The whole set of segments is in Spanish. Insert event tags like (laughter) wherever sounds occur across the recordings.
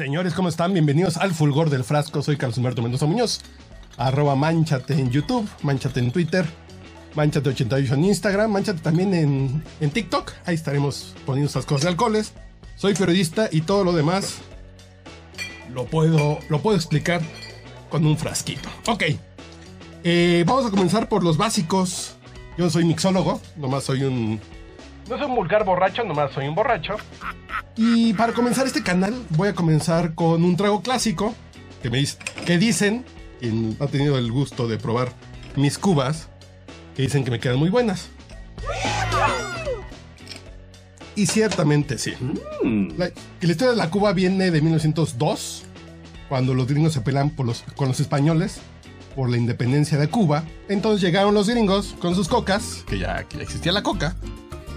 Señores, ¿cómo están? Bienvenidos al Fulgor del Frasco. Soy Carlos Humberto Mendoza Muñoz. Arroba Manchate en YouTube, Manchate en Twitter, Manchate88 en Instagram, Manchate también en, en TikTok. Ahí estaremos poniendo estas cosas de alcoholes. Soy periodista y todo lo demás lo puedo, lo puedo explicar con un frasquito. Ok. Eh, vamos a comenzar por los básicos. Yo soy mixólogo, nomás soy un... No soy un vulgar borracho, nomás soy un borracho. Y para comenzar este canal voy a comenzar con un trago clásico que me dice, que dicen, quien ha tenido el gusto de probar mis cubas, que dicen que me quedan muy buenas. Y ciertamente sí. La, que la historia de la Cuba viene de 1902, cuando los gringos se pelean por los, con los españoles por la independencia de Cuba. Entonces llegaron los gringos con sus cocas, que ya, que ya existía la coca,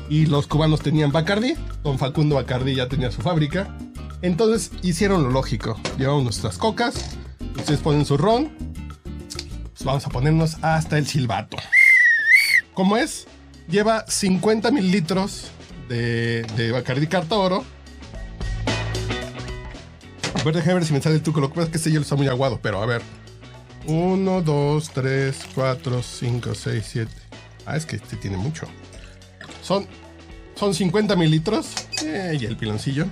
y los cubanos tenían Bacardi. Don Facundo Bacardi ya tenía su fábrica. Entonces hicieron lo lógico. Llevamos nuestras cocas, ustedes ponen su ron, pues vamos a ponernos hasta el silbato. ¿Cómo es? Lleva 50 mililitros de, de Bacardi Carta Oro. A ver, si me sale el truco. Lo que pasa es que este hielo está muy aguado, pero a ver. 1, 2, 3, 4, 5, 6, 7. Ah, es que este tiene mucho. Son, son 50 mililitros. Y el piloncillo.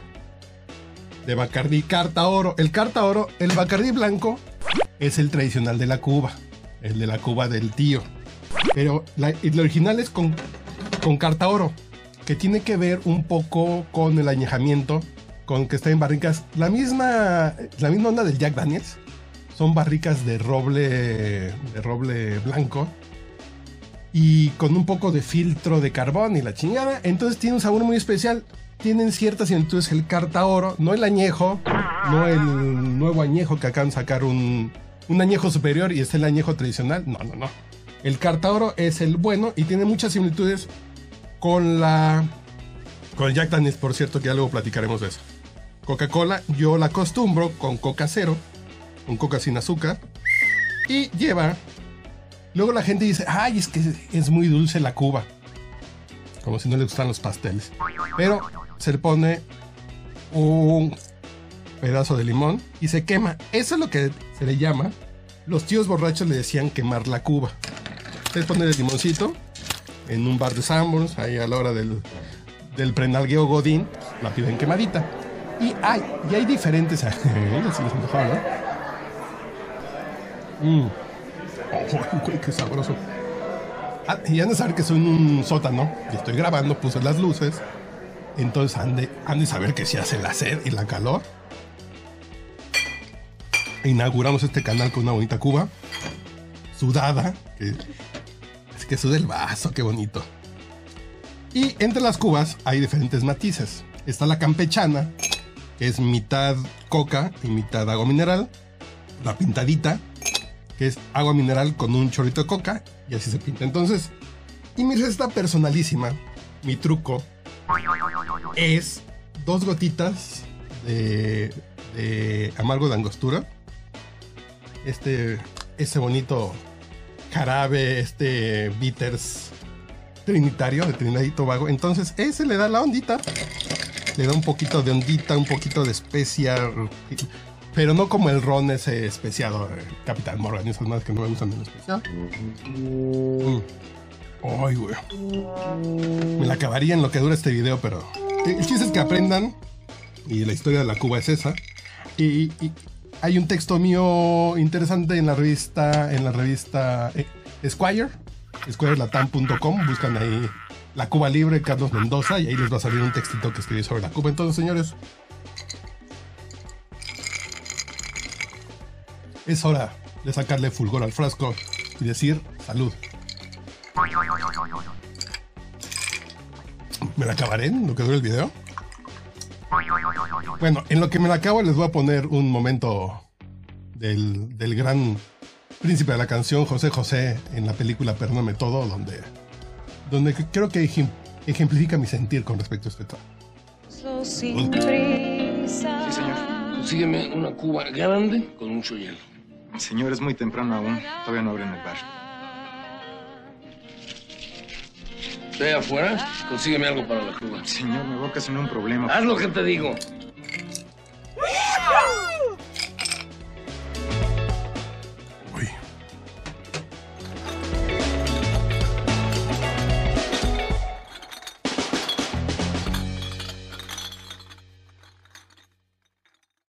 De Bacardi Carta Oro. El Carta Oro, el Bacardi blanco, es el tradicional de la Cuba. El de la Cuba del tío. Pero la, el original es con, con Carta Oro. Que tiene que ver un poco con el añejamiento. Con que está en barricas. La misma, la misma onda del Jack Daniels. Son barricas de roble, de roble blanco y con un poco de filtro de carbón y la chingada. Entonces tiene un sabor muy especial. Tienen ciertas similitudes el carta oro, no el añejo, no el nuevo añejo que acaban de sacar un, un añejo superior y es el añejo tradicional. No, no, no. El carta oro es el bueno y tiene muchas similitudes con la. Con el Jack Daniels, por cierto, que ya luego platicaremos de eso. Coca-Cola, yo la acostumbro con Coca Cero, con Coca sin azúcar. Y lleva Luego la gente dice, ay, es que es muy dulce la cuba. Como si no le gustan los pasteles. Pero se le pone un pedazo de limón y se quema. Eso es lo que se le llama. Los tíos borrachos le decían quemar la cuba. Se pone el limoncito en un bar de Sanborns, ahí a la hora del, del prenalgueo Godín, la piden quemadita. Y hay, y hay diferentes. (laughs) Mm. (laughs) Qué sabroso. Ah, y han de saber que soy en un sótano y estoy grabando, puse las luces. Entonces han de, han de saber que si hace la sed y la calor. Inauguramos este canal con una bonita cuba. Sudada. Que, es que suda el vaso, qué bonito. Y entre las cubas hay diferentes matices. Está la campechana, que es mitad coca y mitad agua mineral. La pintadita, que es agua mineral con un chorrito de coca y así se pinta. Entonces, y mi receta personalísima, mi truco, es dos gotitas de, de amargo de angostura. Este, ese bonito jarabe, este bitters trinitario de Trinidad y Tobago. Entonces, ese le da la ondita. Le da un poquito de ondita, un poquito de especia pero no como el ron ese especiado, de Capitán Morgan esas más que no me gustan en especial. Mm. Ay, güey. Me la acabaría en lo que dura este video, pero. El chiste es que aprendan. Y la historia de la Cuba es esa. Y, y hay un texto mío interesante en la revista. En la revista eh, Squire. SquireLatam.com. Buscan ahí La Cuba Libre, Carlos Mendoza. Y ahí les va a salir un textito que escribí sobre la Cuba. Entonces, señores, es hora de sacarle fulgor al frasco y decir salud. ¿Me la acabaré en lo que dura el video? Bueno, en lo que me la acabo les voy a poner un momento del, del gran príncipe de la canción, José José, en la película Perdóname Todo, donde, donde creo que ejemplifica mi sentir con respecto a este trago. Sí, señor. Consígueme una cuba grande con mucho hielo. Señor, es muy temprano aún. Todavía no abren el bar. Ve afuera, consígueme algo para la cuba. Señor, me voy a ocasionar un problema. Haz lo que te digo.